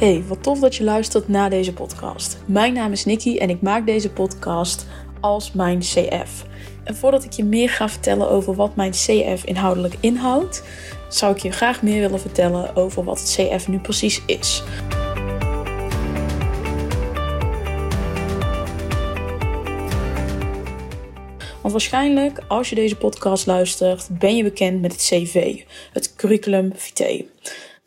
Hey, wat tof dat je luistert naar deze podcast. Mijn naam is Nikki en ik maak deze podcast als mijn CF. En voordat ik je meer ga vertellen over wat mijn CF inhoudelijk inhoudt, zou ik je graag meer willen vertellen over wat het CF nu precies is. Want waarschijnlijk, als je deze podcast luistert, ben je bekend met het CV, het curriculum vitae.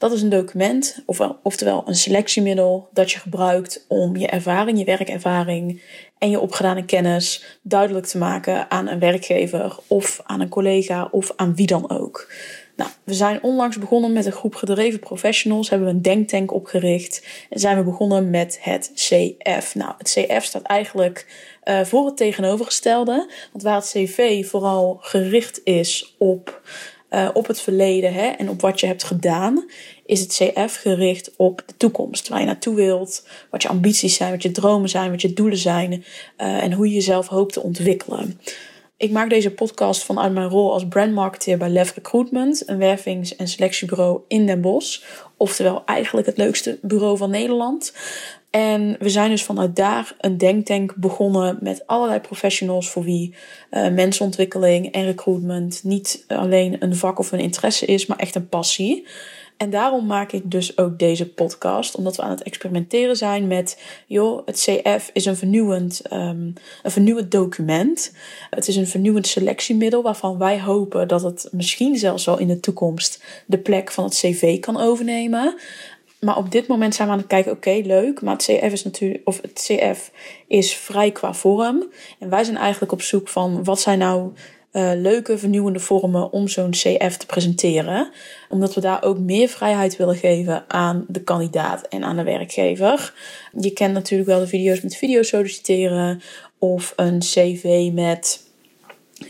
Dat is een document, oftewel een selectiemiddel, dat je gebruikt om je ervaring, je werkervaring en je opgedane kennis duidelijk te maken aan een werkgever of aan een collega of aan wie dan ook. Nou, we zijn onlangs begonnen met een groep gedreven professionals, hebben we een denktank opgericht en zijn we begonnen met het CF. Nou, het CF staat eigenlijk uh, voor het tegenovergestelde, want waar het CV vooral gericht is op uh, op het verleden hè, en op wat je hebt gedaan, is het CF gericht op de toekomst. Waar je naartoe wilt, wat je ambities zijn, wat je dromen zijn, wat je doelen zijn uh, en hoe je jezelf hoopt te ontwikkelen. Ik maak deze podcast vanuit mijn rol als brandmarketeer bij Lev Recruitment, een wervings- en selectiebureau in Den Bosch. Oftewel eigenlijk het leukste bureau van Nederland. En we zijn dus vanuit daar een denktank begonnen met allerlei professionals voor wie uh, mensenontwikkeling en recruitment niet alleen een vak of een interesse is, maar echt een passie. En daarom maak ik dus ook deze podcast, omdat we aan het experimenteren zijn met, joh, het CF is een vernieuwend, um, een vernieuwend document. Het is een vernieuwend selectiemiddel waarvan wij hopen dat het misschien zelfs wel in de toekomst de plek van het CV kan overnemen. Maar op dit moment zijn we aan het kijken, oké, leuk. Maar het CF is natuurlijk, of het CF is vrij qua vorm. En wij zijn eigenlijk op zoek van wat zijn nou uh, leuke, vernieuwende vormen om zo'n CF te presenteren. Omdat we daar ook meer vrijheid willen geven aan de kandidaat en aan de werkgever. Je kent natuurlijk wel de video's met video solliciteren of een CV met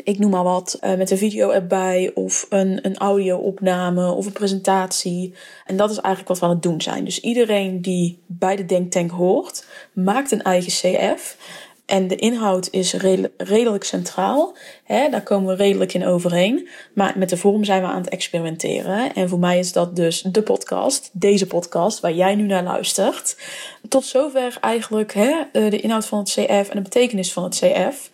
ik noem maar wat, uh, met een video erbij of een, een audio-opname of een presentatie. En dat is eigenlijk wat we aan het doen zijn. Dus iedereen die bij de Denktank hoort, maakt een eigen CF. En de inhoud is redelijk centraal. Daar komen we redelijk in overeen. Maar met de vorm zijn we aan het experimenteren. En voor mij is dat dus de podcast, deze podcast, waar jij nu naar luistert. Tot zover eigenlijk hè, eh, de inhoud van het CF en de betekenis van het CF.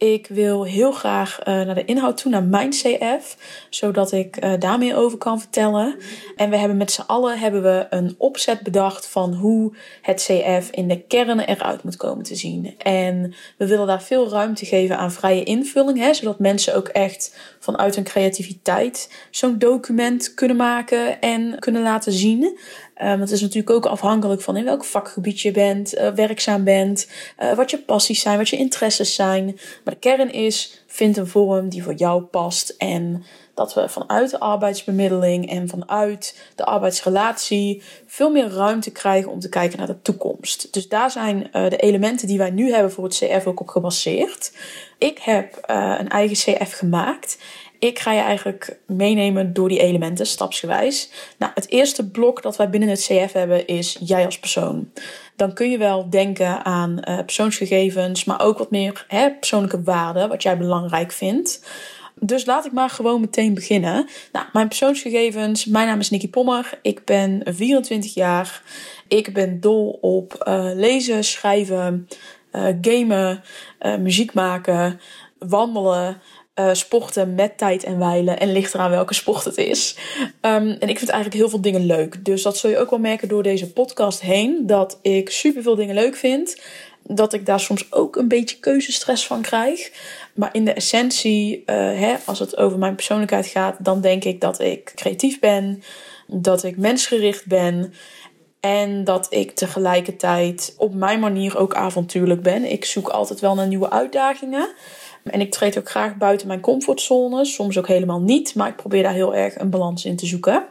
Ik wil heel graag uh, naar de inhoud toe, naar mijn CF, zodat ik uh, daar meer over kan vertellen. En we hebben met z'n allen hebben we een opzet bedacht van hoe het CF in de kern eruit moet komen te zien. En we willen daar veel ruimte geven aan vrije invulling, hè, zodat mensen ook echt vanuit hun creativiteit zo'n document kunnen maken en kunnen laten zien. Um, het is natuurlijk ook afhankelijk van in welk vakgebied je bent, uh, werkzaam bent, uh, wat je passies zijn, wat je interesses zijn. Maar de kern is, vind een vorm die voor jou past en dat we vanuit de arbeidsbemiddeling en vanuit de arbeidsrelatie veel meer ruimte krijgen om te kijken naar de toekomst. Dus daar zijn uh, de elementen die wij nu hebben voor het CF ook op gebaseerd. Ik heb een eigen CF gemaakt ik ga je eigenlijk meenemen door die elementen, stapsgewijs. Nou, het eerste blok dat wij binnen het CF hebben is jij als persoon. Dan kun je wel denken aan uh, persoonsgegevens, maar ook wat meer hè, persoonlijke waarden, wat jij belangrijk vindt. Dus laat ik maar gewoon meteen beginnen. Nou, mijn persoonsgegevens. Mijn naam is Nikki Pommer. Ik ben 24 jaar. Ik ben dol op uh, lezen, schrijven, uh, gamen, muziek maken, wandelen. Uh, sporten met tijd en wijlen. En ligt eraan welke sport het is. Um, en ik vind eigenlijk heel veel dingen leuk. Dus dat zul je ook wel merken door deze podcast heen. Dat ik super veel dingen leuk vind. Dat ik daar soms ook een beetje keuzestress van krijg. Maar in de essentie, uh, hè, als het over mijn persoonlijkheid gaat, dan denk ik dat ik creatief ben. Dat ik mensgericht ben. En dat ik tegelijkertijd op mijn manier ook avontuurlijk ben. Ik zoek altijd wel naar nieuwe uitdagingen. En ik treed ook graag buiten mijn comfortzone. Soms ook helemaal niet, maar ik probeer daar heel erg een balans in te zoeken.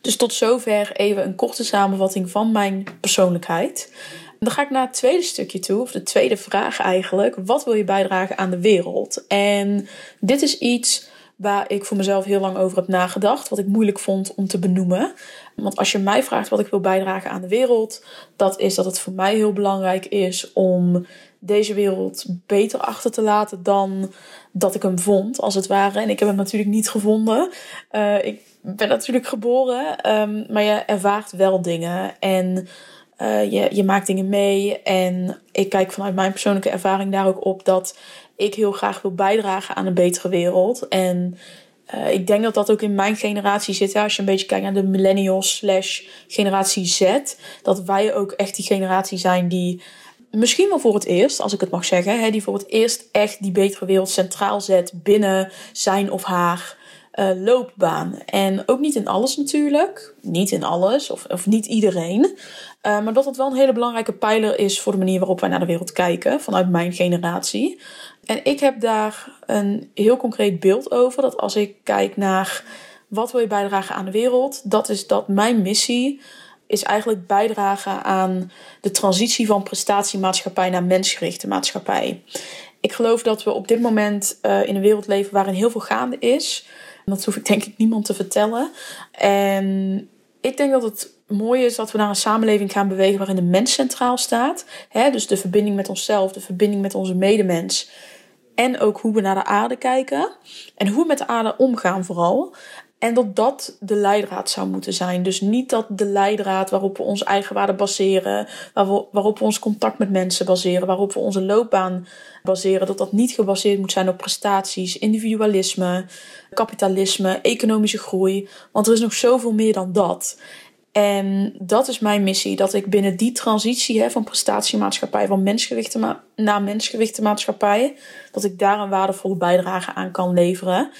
Dus tot zover even een korte samenvatting van mijn persoonlijkheid. Dan ga ik naar het tweede stukje toe, of de tweede vraag eigenlijk. Wat wil je bijdragen aan de wereld? En dit is iets waar ik voor mezelf heel lang over heb nagedacht. Wat ik moeilijk vond om te benoemen. Want als je mij vraagt wat ik wil bijdragen aan de wereld, dat is dat het voor mij heel belangrijk is om deze wereld beter achter te laten dan dat ik hem vond, als het ware. En ik heb hem natuurlijk niet gevonden. Uh, ik ben natuurlijk geboren, um, maar je ervaart wel dingen. En uh, je, je maakt dingen mee. En ik kijk vanuit mijn persoonlijke ervaring daar ook op dat ik heel graag wil bijdragen aan een betere wereld. En uh, ik denk dat dat ook in mijn generatie zit. Als je een beetje kijkt naar de millennials slash generatie Z. Dat wij ook echt die generatie zijn die misschien wel voor het eerst, als ik het mag zeggen, hè, die voor het eerst echt die betere wereld centraal zet binnen zijn of haar uh, loopbaan. En ook niet in alles natuurlijk. Niet in alles, of, of niet iedereen. Uh, maar dat het wel een hele belangrijke pijler is voor de manier waarop wij naar de wereld kijken, vanuit mijn generatie. En ik heb daar een heel concreet beeld over. Dat als ik kijk naar wat wil je bijdragen aan de wereld, dat is dat mijn missie is eigenlijk bijdragen aan de transitie van prestatiemaatschappij naar mensgerichte maatschappij. Ik geloof dat we op dit moment uh, in een wereld leven waarin heel veel gaande is. Dat hoef ik denk ik niemand te vertellen. En ik denk dat het mooi is dat we naar een samenleving gaan bewegen waarin de mens centraal staat. Hè? Dus de verbinding met onszelf, de verbinding met onze medemens. En ook hoe we naar de aarde kijken. En hoe we met de aarde omgaan vooral. En dat dat de leidraad zou moeten zijn. Dus niet dat de leidraad waarop we onze eigen waarden baseren, waarop we ons contact met mensen baseren, waarop we onze loopbaan baseren, dat dat niet gebaseerd moet zijn op prestaties, individualisme, kapitalisme, economische groei. Want er is nog zoveel meer dan dat. En dat is mijn missie, dat ik binnen die transitie hè, van prestatiemaatschappij, van mensgewichten naar mensgewichtenmaatschappij, dat ik daar een waardevolle bijdrage aan kan leveren.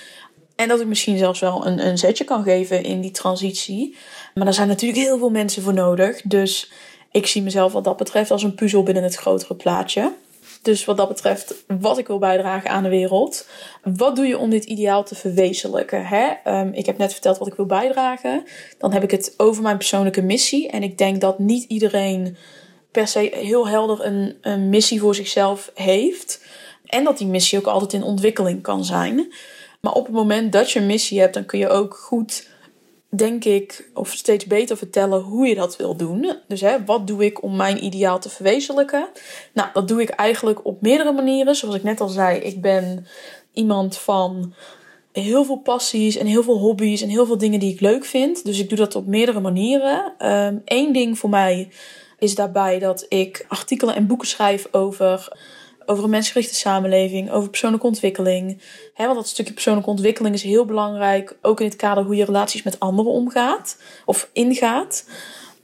En dat ik misschien zelfs wel een, een zetje kan geven in die transitie. Maar daar zijn natuurlijk heel veel mensen voor nodig. Dus ik zie mezelf wat dat betreft als een puzzel binnen het grotere plaatje. Dus wat dat betreft, wat ik wil bijdragen aan de wereld. Wat doe je om dit ideaal te verwezenlijken? Hè? Um, ik heb net verteld wat ik wil bijdragen. Dan heb ik het over mijn persoonlijke missie. En ik denk dat niet iedereen per se heel helder een, een missie voor zichzelf heeft. En dat die missie ook altijd in ontwikkeling kan zijn. Maar op het moment dat je een missie hebt, dan kun je ook goed, denk ik, of steeds beter vertellen hoe je dat wil doen. Dus hè, wat doe ik om mijn ideaal te verwezenlijken? Nou, dat doe ik eigenlijk op meerdere manieren. Zoals ik net al zei, ik ben iemand van heel veel passies en heel veel hobby's en heel veel dingen die ik leuk vind. Dus ik doe dat op meerdere manieren. Eén ehm, ding voor mij is daarbij dat ik artikelen en boeken schrijf over over een mensgerichte samenleving, over persoonlijke ontwikkeling. Want dat stukje persoonlijke ontwikkeling is heel belangrijk, ook in het kader hoe je relaties met anderen omgaat of ingaat.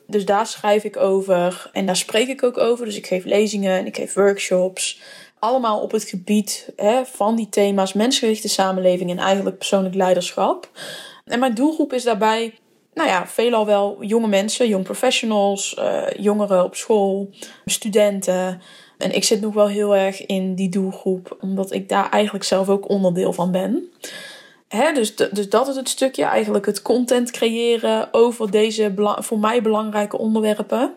Dus daar schrijf ik over en daar spreek ik ook over. Dus ik geef lezingen en ik geef workshops. Allemaal op het gebied van die thema's mensgerichte samenleving en eigenlijk persoonlijk leiderschap. En mijn doelgroep is daarbij nou ja, veelal wel jonge mensen, young professionals, uh, jongeren op school, studenten. En ik zit nog wel heel erg in die doelgroep, omdat ik daar eigenlijk zelf ook onderdeel van ben. Dus, dus dat is het stukje, eigenlijk het content creëren over deze voor mij belangrijke onderwerpen.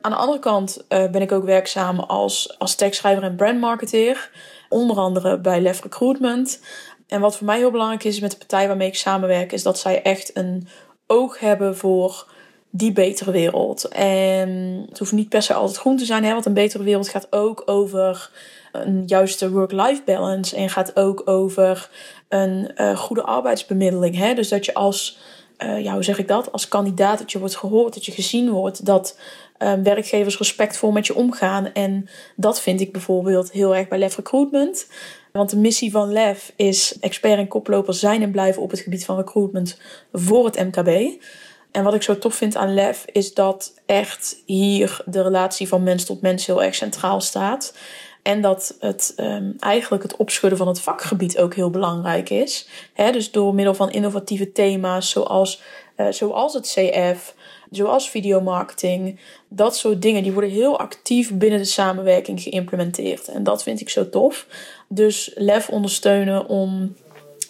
Aan de andere kant uh, ben ik ook werkzaam als, als tekstschrijver en brandmarketeer. Onder andere bij Lef Recruitment. En wat voor mij heel belangrijk is met de partij waarmee ik samenwerk, is dat zij echt een oog hebben voor die betere wereld. En het hoeft niet per se altijd groen te zijn, hè, want een betere wereld gaat ook over een juiste work-life balance en gaat ook over een uh, goede arbeidsbemiddeling. Hè? Dus dat je als, uh, ja, hoe zeg ik dat, als kandidaat dat je wordt gehoord, dat je gezien wordt, dat uh, werkgevers respectvol met je omgaan. En dat vind ik bijvoorbeeld heel erg bij Lef Recruitment. Want de missie van LEF is expert en koploper zijn en blijven op het gebied van recruitment voor het MKB. En wat ik zo tof vind aan LEF is dat echt hier de relatie van mens tot mens heel erg centraal staat. En dat het um, eigenlijk het opschudden van het vakgebied ook heel belangrijk is. Dus door middel van innovatieve thema's zoals, uh, zoals het CF, zoals videomarketing, dat soort dingen, die worden heel actief binnen de samenwerking geïmplementeerd. En dat vind ik zo tof. Dus LEF ondersteunen om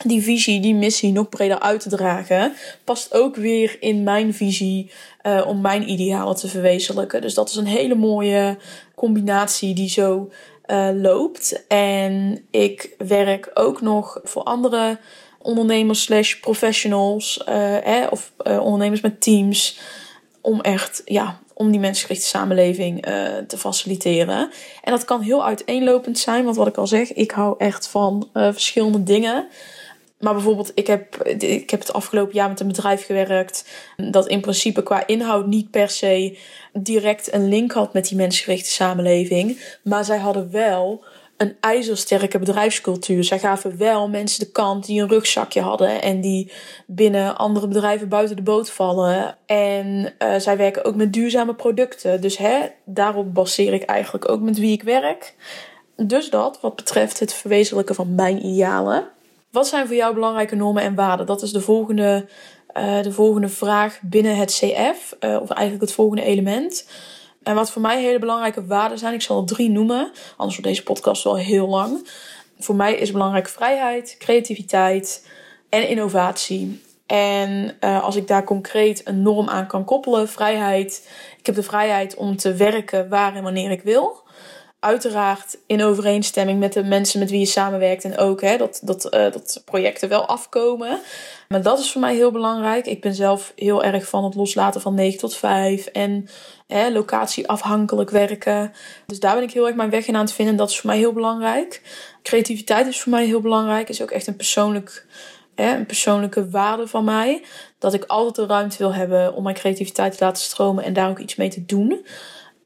die visie, die missie nog breder uit te dragen, past ook weer in mijn visie uh, om mijn idealen te verwezenlijken. Dus dat is een hele mooie combinatie die zo uh, loopt. En ik werk ook nog voor andere ondernemers slash professionals eh, of eh, ondernemers met teams. Om echt, ja, om die mensgerichte samenleving te faciliteren. En dat kan heel uiteenlopend zijn, want wat ik al zeg, ik hou echt van verschillende dingen. Maar bijvoorbeeld, ik heb, ik heb het afgelopen jaar met een bedrijf gewerkt. dat in principe qua inhoud niet per se direct een link had met die mensgerichte samenleving. Maar zij hadden wel een ijzersterke bedrijfscultuur. Zij gaven wel mensen de kant die een rugzakje hadden en die binnen andere bedrijven buiten de boot vallen. En uh, zij werken ook met duurzame producten. Dus hè, daarop baseer ik eigenlijk ook met wie ik werk. Dus dat wat betreft het verwezenlijken van mijn idealen. Wat zijn voor jou belangrijke normen en waarden? Dat is de volgende, uh, de volgende vraag binnen het CF, eh, of eigenlijk het volgende element. En wat voor mij hele belangrijke waarden zijn, ik zal er drie noemen, anders wordt deze podcast wel heel lang. Voor mij is belangrijk vrijheid, creativiteit en innovatie. En uh, als ik daar concreet een norm aan kan koppelen, vrijheid. Ik heb de vrijheid om te werken waar en wanneer ik wil uiteraard in overeenstemming met de mensen met wie je samenwerkt. En ook hè, dat, dat, uh, dat projecten wel afkomen. Maar dat is voor mij heel belangrijk. Ik ben zelf heel erg van het loslaten van 9 tot 5. En hè, locatieafhankelijk werken. Dus daar ben ik heel erg mijn weg in aan het vinden. Dat is voor mij heel belangrijk. Creativiteit is voor mij heel belangrijk. Is ook echt een, persoonlijk, een persoonlijke waarde van mij. Dat ik altijd de ruimte wil hebben om mijn creativiteit te laten stromen. En daar ook iets mee te doen.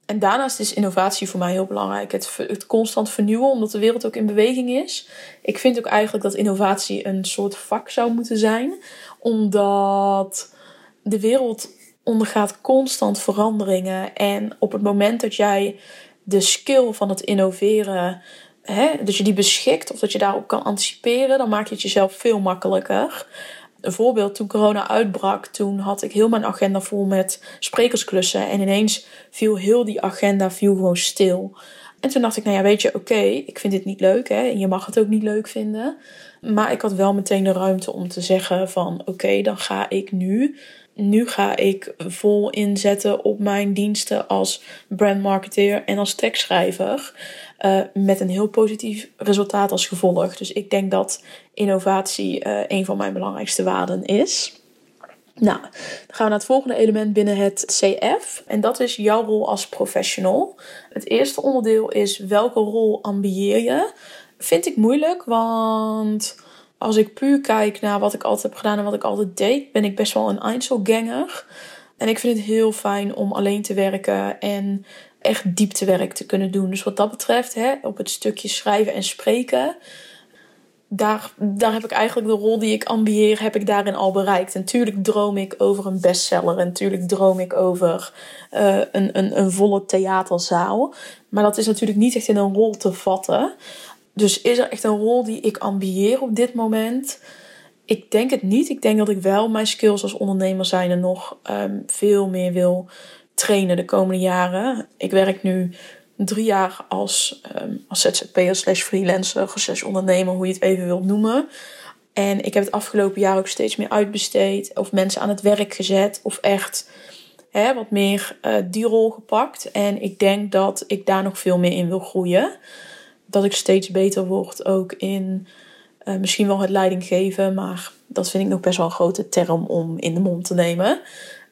En daarnaast is innovatie voor mij heel belangrijk. Het, het, constant vernieuwen, omdat de wereld ook in beweging is. Ik vind ook eigenlijk dat innovatie een soort vak zou moeten zijn. Omdat de wereld ondergaat constant veranderingen. En op het moment dat jij de skill van het innoveren, hè, dat je die beschikt of dat je daarop kan anticiperen, dan maak je het jezelf veel makkelijker een voorbeeld, toen corona uitbrak, toen had ik heel mijn agenda vol met sprekersklussen. En ineens viel heel die agenda viel gewoon stil. En toen dacht ik, nou ja, weet je, oké, ik vind dit niet leuk hè, en je mag het ook niet leuk vinden. Maar ik had wel meteen de ruimte om te zeggen van, oké, dan ga ik nu nu ga ik vol inzetten op mijn diensten als brandmarketeer en als tekstschrijver. Uh, met een heel positief resultaat als gevolg. Dus ik denk dat innovatie uh, een van mijn belangrijkste waarden is. Nou, dan gaan we naar het volgende element binnen het CF. En dat is jouw rol als professional. Het eerste onderdeel is welke rol ambieer je? Vind ik moeilijk, want als ik puur kijk naar wat ik altijd heb gedaan en wat ik altijd deed, ben ik best wel een Einzelganger. En ik vind het heel fijn om alleen te werken en echt dieptewerk te kunnen doen. Dus wat dat betreft, hè, op het stukje schrijven en spreken, daar, daar heb ik eigenlijk de rol die ik ambieer, heb ik daarin al bereikt. En natuurlijk droom ik over een bestseller. En natuurlijk droom ik over uh, een, een, een volle theaterzaal. Maar dat is natuurlijk niet echt in een rol te vatten. Dus is er echt een rol die ik ambieer op dit moment? Ik denk het niet. Ik denk dat ik wel mijn skills als ondernemer zijn en nog um, veel meer wil trainen de komende jaren. Ik werk nu drie jaar als, um, als ZZP'er slash freelancer slash ondernemer, hoe je het even wilt noemen. En ik heb het afgelopen jaar ook steeds meer uitbesteed. Of mensen aan het werk gezet. Of echt hè, wat meer uh, die rol gepakt. En ik denk dat ik daar nog veel meer in wil groeien dat ik steeds beter word ook in uh, misschien wel het leiding geven. Maar dat vind ik nog best wel een grote term om in de mond te nemen.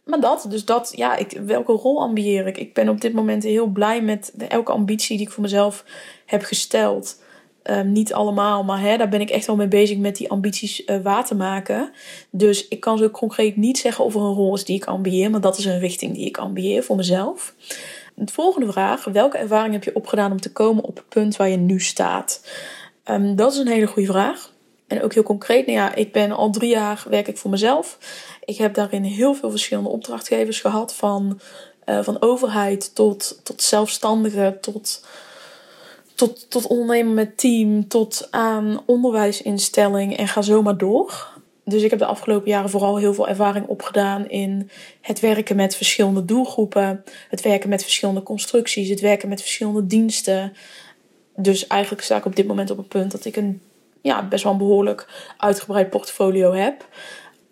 Maar dat, dus dat, ja, ik, welke rol ambieer ik? Ik ben op dit moment heel blij met elke ambitie die ik voor mezelf heb gesteld. Um, niet allemaal, maar hè, daar ben ik echt wel mee bezig met die ambities uh, waar te maken. Dus ik kan zo concreet niet zeggen of er een rol is die ik ambieer, maar dat is een richting die ik ambieer voor mezelf. De volgende vraag: welke ervaring heb je opgedaan om te komen op het punt waar je nu staat? Um, dat is een hele goede vraag. En ook heel concreet, nou ja, ik ben al drie jaar werk ik voor mezelf. Ik heb daarin heel veel verschillende opdrachtgevers gehad, van, uh, van overheid tot, tot zelfstandige, tot, tot, tot ondernemer met team, tot aan onderwijsinstelling en ga zo maar door dus ik heb de afgelopen jaren vooral heel veel ervaring opgedaan in het werken met verschillende doelgroepen, het werken met verschillende constructies, het werken met verschillende diensten. Dus eigenlijk sta ik op dit moment op een punt dat ik een ja, best wel een behoorlijk uitgebreid portfolio heb.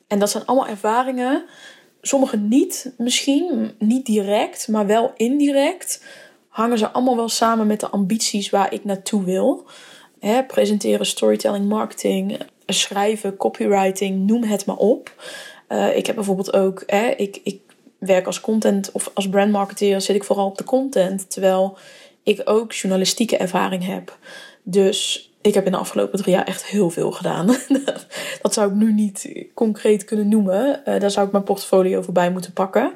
En dat zijn allemaal ervaringen, sommige niet misschien, niet direct, maar wel indirect hangen ze allemaal wel samen met de ambities waar ik naartoe wil. Presenteren, storytelling, marketing, schrijven, copywriting, noem het maar op. Uh, ik heb bijvoorbeeld ook, hè, ik, ik werk als content of als brandmarketeer zit ik vooral op de content. Terwijl ik ook journalistieke ervaring heb. Dus ik heb in de afgelopen drie jaar echt heel veel gedaan. dat zou ik nu niet concreet kunnen noemen. Uh, daar zou ik mijn portfolio voorbij moeten pakken.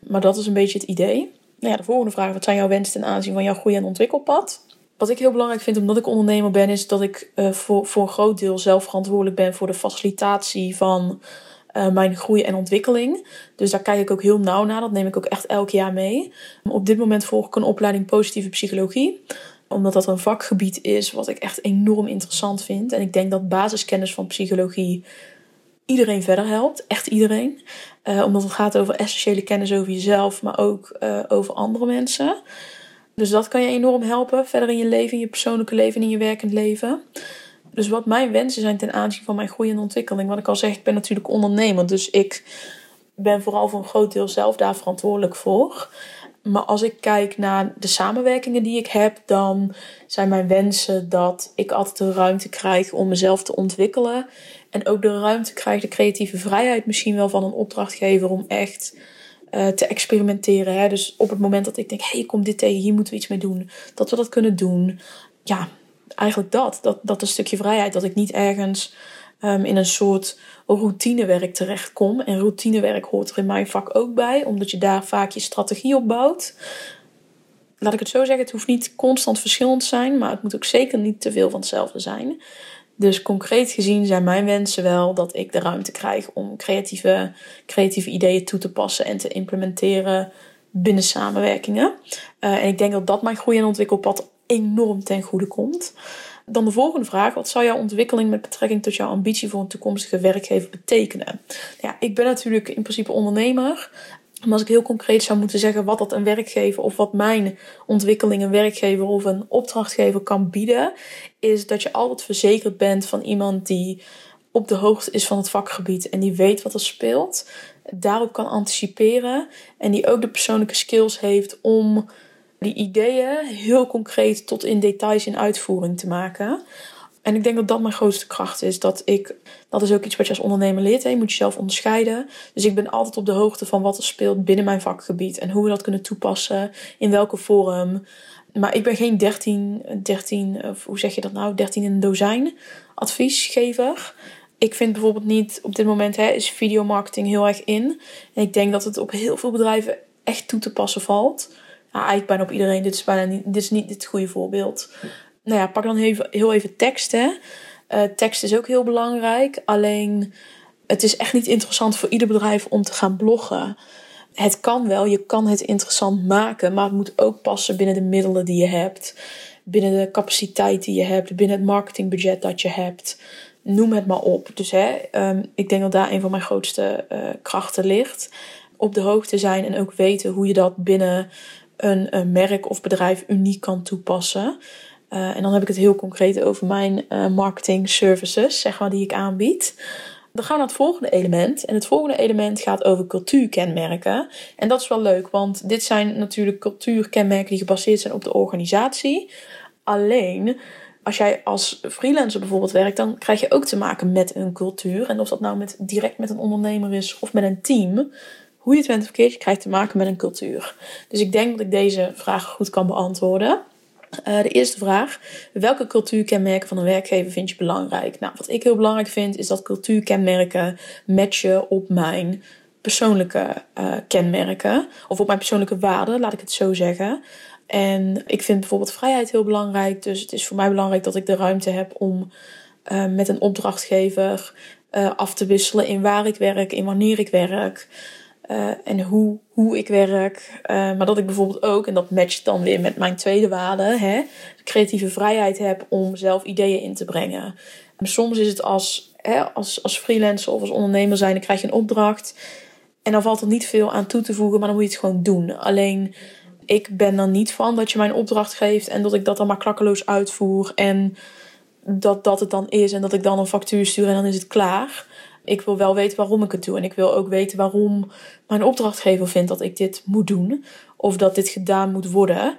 Maar dat is een beetje het idee. Nou ja, de volgende vraag: wat zijn jouw wensen ten aanzien van jouw groei- en ontwikkelpad? Wat ik heel belangrijk vind omdat ik ondernemer ben, is dat ik uh, voor, voor een groot deel zelf verantwoordelijk ben voor de facilitatie van uh, mijn groei en ontwikkeling. Dus daar kijk ik ook heel nauw naar. Dat neem ik ook echt elk jaar mee. Op dit moment volg ik een opleiding positieve psychologie omdat dat een vakgebied is wat ik echt enorm interessant vind. En ik denk dat basiskennis van psychologie iedereen verder helpt. Echt iedereen. Uh, omdat het gaat over essentiële kennis over jezelf, maar ook over andere mensen. Dus dat kan je enorm helpen verder in je leven, in je persoonlijke leven en in je werkend leven. Dus wat mijn wensen zijn ten aanzien van mijn groei en ontwikkeling. Wat ik al zeg, ik ben natuurlijk ondernemer. Dus ik ben vooral voor een groot deel zelf daar verantwoordelijk voor. Maar als ik kijk naar de samenwerkingen die ik heb, dan zijn mijn wensen dat ik altijd de ruimte krijg om mezelf te ontwikkelen. En ook de ruimte krijg, de creatieve vrijheid misschien wel van een opdrachtgever om echt uh, te experimenteren. Hè? Dus op het moment dat ik denk, hé, hey, kom dit tegen, hier moeten we iets mee doen. Dat we dat kunnen doen. Ja, eigenlijk dat. Dat, dat een stukje vrijheid. Dat ik niet ergens um, in een soort routinewerk terechtkom. En routinewerk hoort er in mijn vak ook bij, omdat je daar vaak je strategie op bouwt. Laat ik het zo zeggen, het hoeft niet constant verschillend te zijn, maar het moet ook zeker niet te veel van hetzelfde zijn. Dus concreet gezien zijn mijn wensen wel dat ik de ruimte krijg om creatieve, creatieve ideeën toe te passen en te implementeren binnen samenwerkingen. Uh, en ik denk dat dat mijn groei- en ontwikkelpad enorm ten goede komt. Dan de volgende vraag. Wat zou jouw ontwikkeling met betrekking tot jouw ambitie voor een toekomstige werkgever betekenen? Ja, ik ben natuurlijk in principe ondernemer. Maar als ik heel concreet zou moeten zeggen wat dat een werkgever of wat mijn ontwikkeling een werkgever of een opdrachtgever kan bieden, is dat je altijd verzekerd bent van iemand die op de hoogte is van het vakgebied en die weet wat er speelt, daarop kan anticiperen en die ook de persoonlijke skills heeft om die ideeën heel concreet tot in details in uitvoering te maken. En ik denk dat dat mijn grootste kracht is. Dat ik, dat is ook iets wat je als ondernemer leert. Hè. Je moet jezelf onderscheiden. Dus ik ben altijd op de hoogte van wat er speelt binnen mijn vakgebied. En hoe we dat kunnen toepassen. In welke vorm. Maar ik ben geen 13, 13 of hoe zeg je dat nou? 13 in een dozijn adviesgever. Ik vind bijvoorbeeld niet, op dit moment hè, is videomarketing heel erg in. En ik denk dat het op heel veel bedrijven echt toe te passen valt nou, eigenlijk bijna op iedereen. Dit is bijna niet, dit is niet het goede voorbeeld. Nou ja, pak dan heel even tekst. Hè. Uh, tekst is ook heel belangrijk. Alleen het is echt niet interessant voor ieder bedrijf om te gaan bloggen. Het kan wel, je kan het interessant maken, maar het moet ook passen binnen de middelen die je hebt. Binnen de capaciteit die je hebt, binnen het marketingbudget dat je hebt. Noem het maar op. Dus hè, um, ik denk dat daar een van mijn grootste uh, krachten ligt. Op de hoogte zijn en ook weten hoe je dat binnen een, een merk of bedrijf uniek kan toepassen. Uh, en dan heb ik het heel concreet over mijn uh, marketing services, zeg maar, die ik aanbied. Dan gaan we naar het volgende element. En het volgende element gaat over cultuurkenmerken. En dat is wel leuk, want dit zijn natuurlijk cultuurkenmerken die gebaseerd zijn op de organisatie. Alleen, als jij als freelancer bijvoorbeeld werkt, dan krijg je ook te maken met een cultuur. En of dat nou met, direct met een ondernemer is of met een team, hoe je het bent of keert, je krijgt te maken met een cultuur. Dus ik denk dat ik deze vraag goed kan beantwoorden. Uh, de eerste vraag: welke cultuurkenmerken van een werkgever vind je belangrijk? Nou, wat ik heel belangrijk vind, is dat cultuurkenmerken matchen op mijn persoonlijke uh, kenmerken. Of op mijn persoonlijke waarden, laat ik het zo zeggen. En ik vind bijvoorbeeld vrijheid heel belangrijk. Dus het is voor mij belangrijk dat ik de ruimte heb om uh, met een opdrachtgever af te wisselen in waar ik werk, in wanneer ik werk. Uh, en hoe, hoe ik werk. Uh, maar dat ik bijvoorbeeld ook, en dat matcht dan weer met mijn tweede waarde, hè, creatieve vrijheid heb om zelf ideeën in te brengen. En soms is het als, hè, als, als freelancer of als ondernemer zijn, dan krijg je een opdracht. En dan valt er niet veel aan toe te voegen, maar dan moet je het gewoon doen. Alleen ik ben er niet van dat je mij een opdracht geeft en dat ik dat dan maar klakkeloos uitvoer. En dat dat het dan is en dat ik dan een factuur stuur en dan is het klaar ik wil wel weten waarom ik het doe. En ik wil ook weten waarom mijn opdrachtgever vindt dat ik dit moet doen. Of dat dit gedaan moet worden.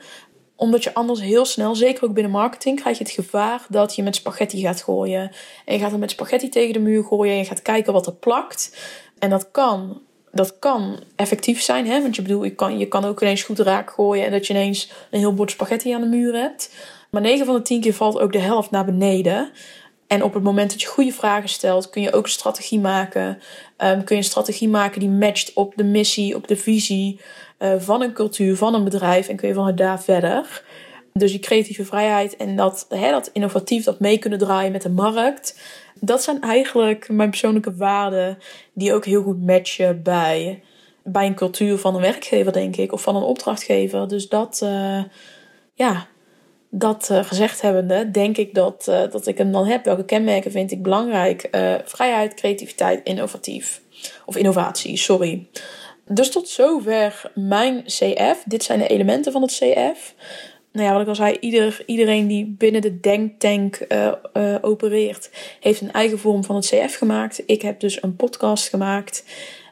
Omdat je anders heel snel, zeker ook binnen marketing, krijg je het gevaar dat je met spaghetti gaat gooien. En je gaat er met spaghetti tegen de muur gooien en je gaat kijken wat er plakt. En dat kan dat kan effectief zijn. Hè? Want je bedoel, je kan, je kan ook ineens goed raak gooien en dat je ineens een heel bord spaghetti aan de muur hebt. Maar 9 van de 10 keer valt ook de helft naar beneden. En op het moment dat je goede vragen stelt, kun je ook strategie maken. Um, kun je een strategie maken die matcht op de missie, op de visie uh, van een cultuur, van een bedrijf. En kun je vanuit daar verder. Dus die creatieve vrijheid en dat, hè, dat innovatief, dat mee kunnen draaien met de markt. Dat zijn eigenlijk mijn persoonlijke waarden die ook heel goed matchen bij, bij een cultuur van een werkgever, denk ik. Of van een opdrachtgever. Dus dat, uh, ja, dat uh, gezegd hebbende, denk ik dat, uh, dat ik hem dan heb. Welke kenmerken vind ik belangrijk? Uh, vrijheid, creativiteit, innovatief. Of innovatie, sorry. Dus tot zover mijn CF. Dit zijn de elementen van het CF. Nou ja, wat ik al zei, ieder, iedereen die binnen de denktank opereert, heeft een eigen vorm van het CF gemaakt. Ik heb dus een podcast gemaakt.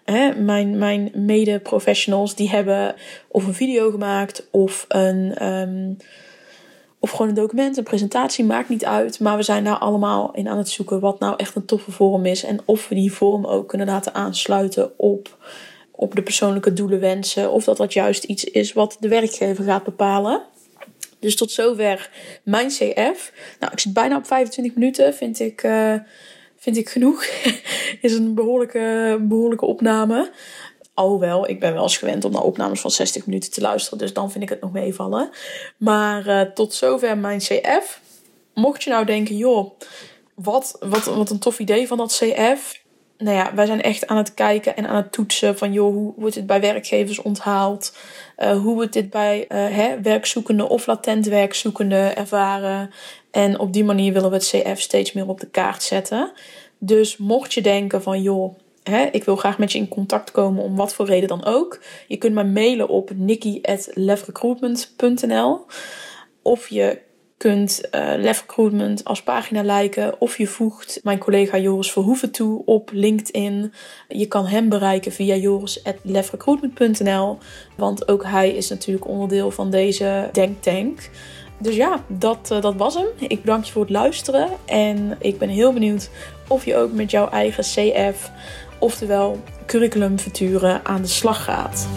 Hè, mijn, mijn mede-professionals die hebben of een video gemaakt of een. Um, of gewoon een document, een presentatie, maakt niet uit. Maar we zijn daar allemaal in aan het zoeken wat nou echt een toffe vorm is. En of we die vorm ook kunnen laten aansluiten op, op de persoonlijke doelen, wensen. Of dat dat juist iets is wat de werkgever gaat bepalen. Dus tot zover mijn CF. Nou, ik zit bijna op 25 minuten, vind ik, uh, vind ik genoeg. is een behoorlijke, behoorlijke opname. Alhoewel, ik ben wel eens gewend om naar opnames van 60 minuten te luisteren. Dus dan vind ik het nog meevallen. Maar uh, tot zover mijn CF. Mocht je nou denken, joh, wat, wat, wat een tof idee van dat CF. Nou ja, wij zijn echt aan het kijken en aan het toetsen van, joh, hoe wordt dit bij werkgevers onthaald? Uh, hoe wordt dit bij uh, hè, werkzoekenden of latent werkzoekenden ervaren? En op die manier willen we het CF steeds meer op de kaart zetten. Dus mocht je denken van, joh, Hè, ik wil graag met je in contact komen om wat voor reden dan ook. Je kunt me mailen op nikki.levrecruitment.nl Of je kunt uh, Lef Recruitment als pagina liken. Of je voegt mijn collega Joris Verhoeven toe op LinkedIn. Je kan hem bereiken via joris.lefrecruitment.nl Want ook hij is natuurlijk onderdeel van deze denktank. Dus ja, dat, uh, dat was hem. Ik bedank je voor het luisteren. En ik ben heel benieuwd of je ook met jouw eigen CF oftewel curriculum aan de slag gaat.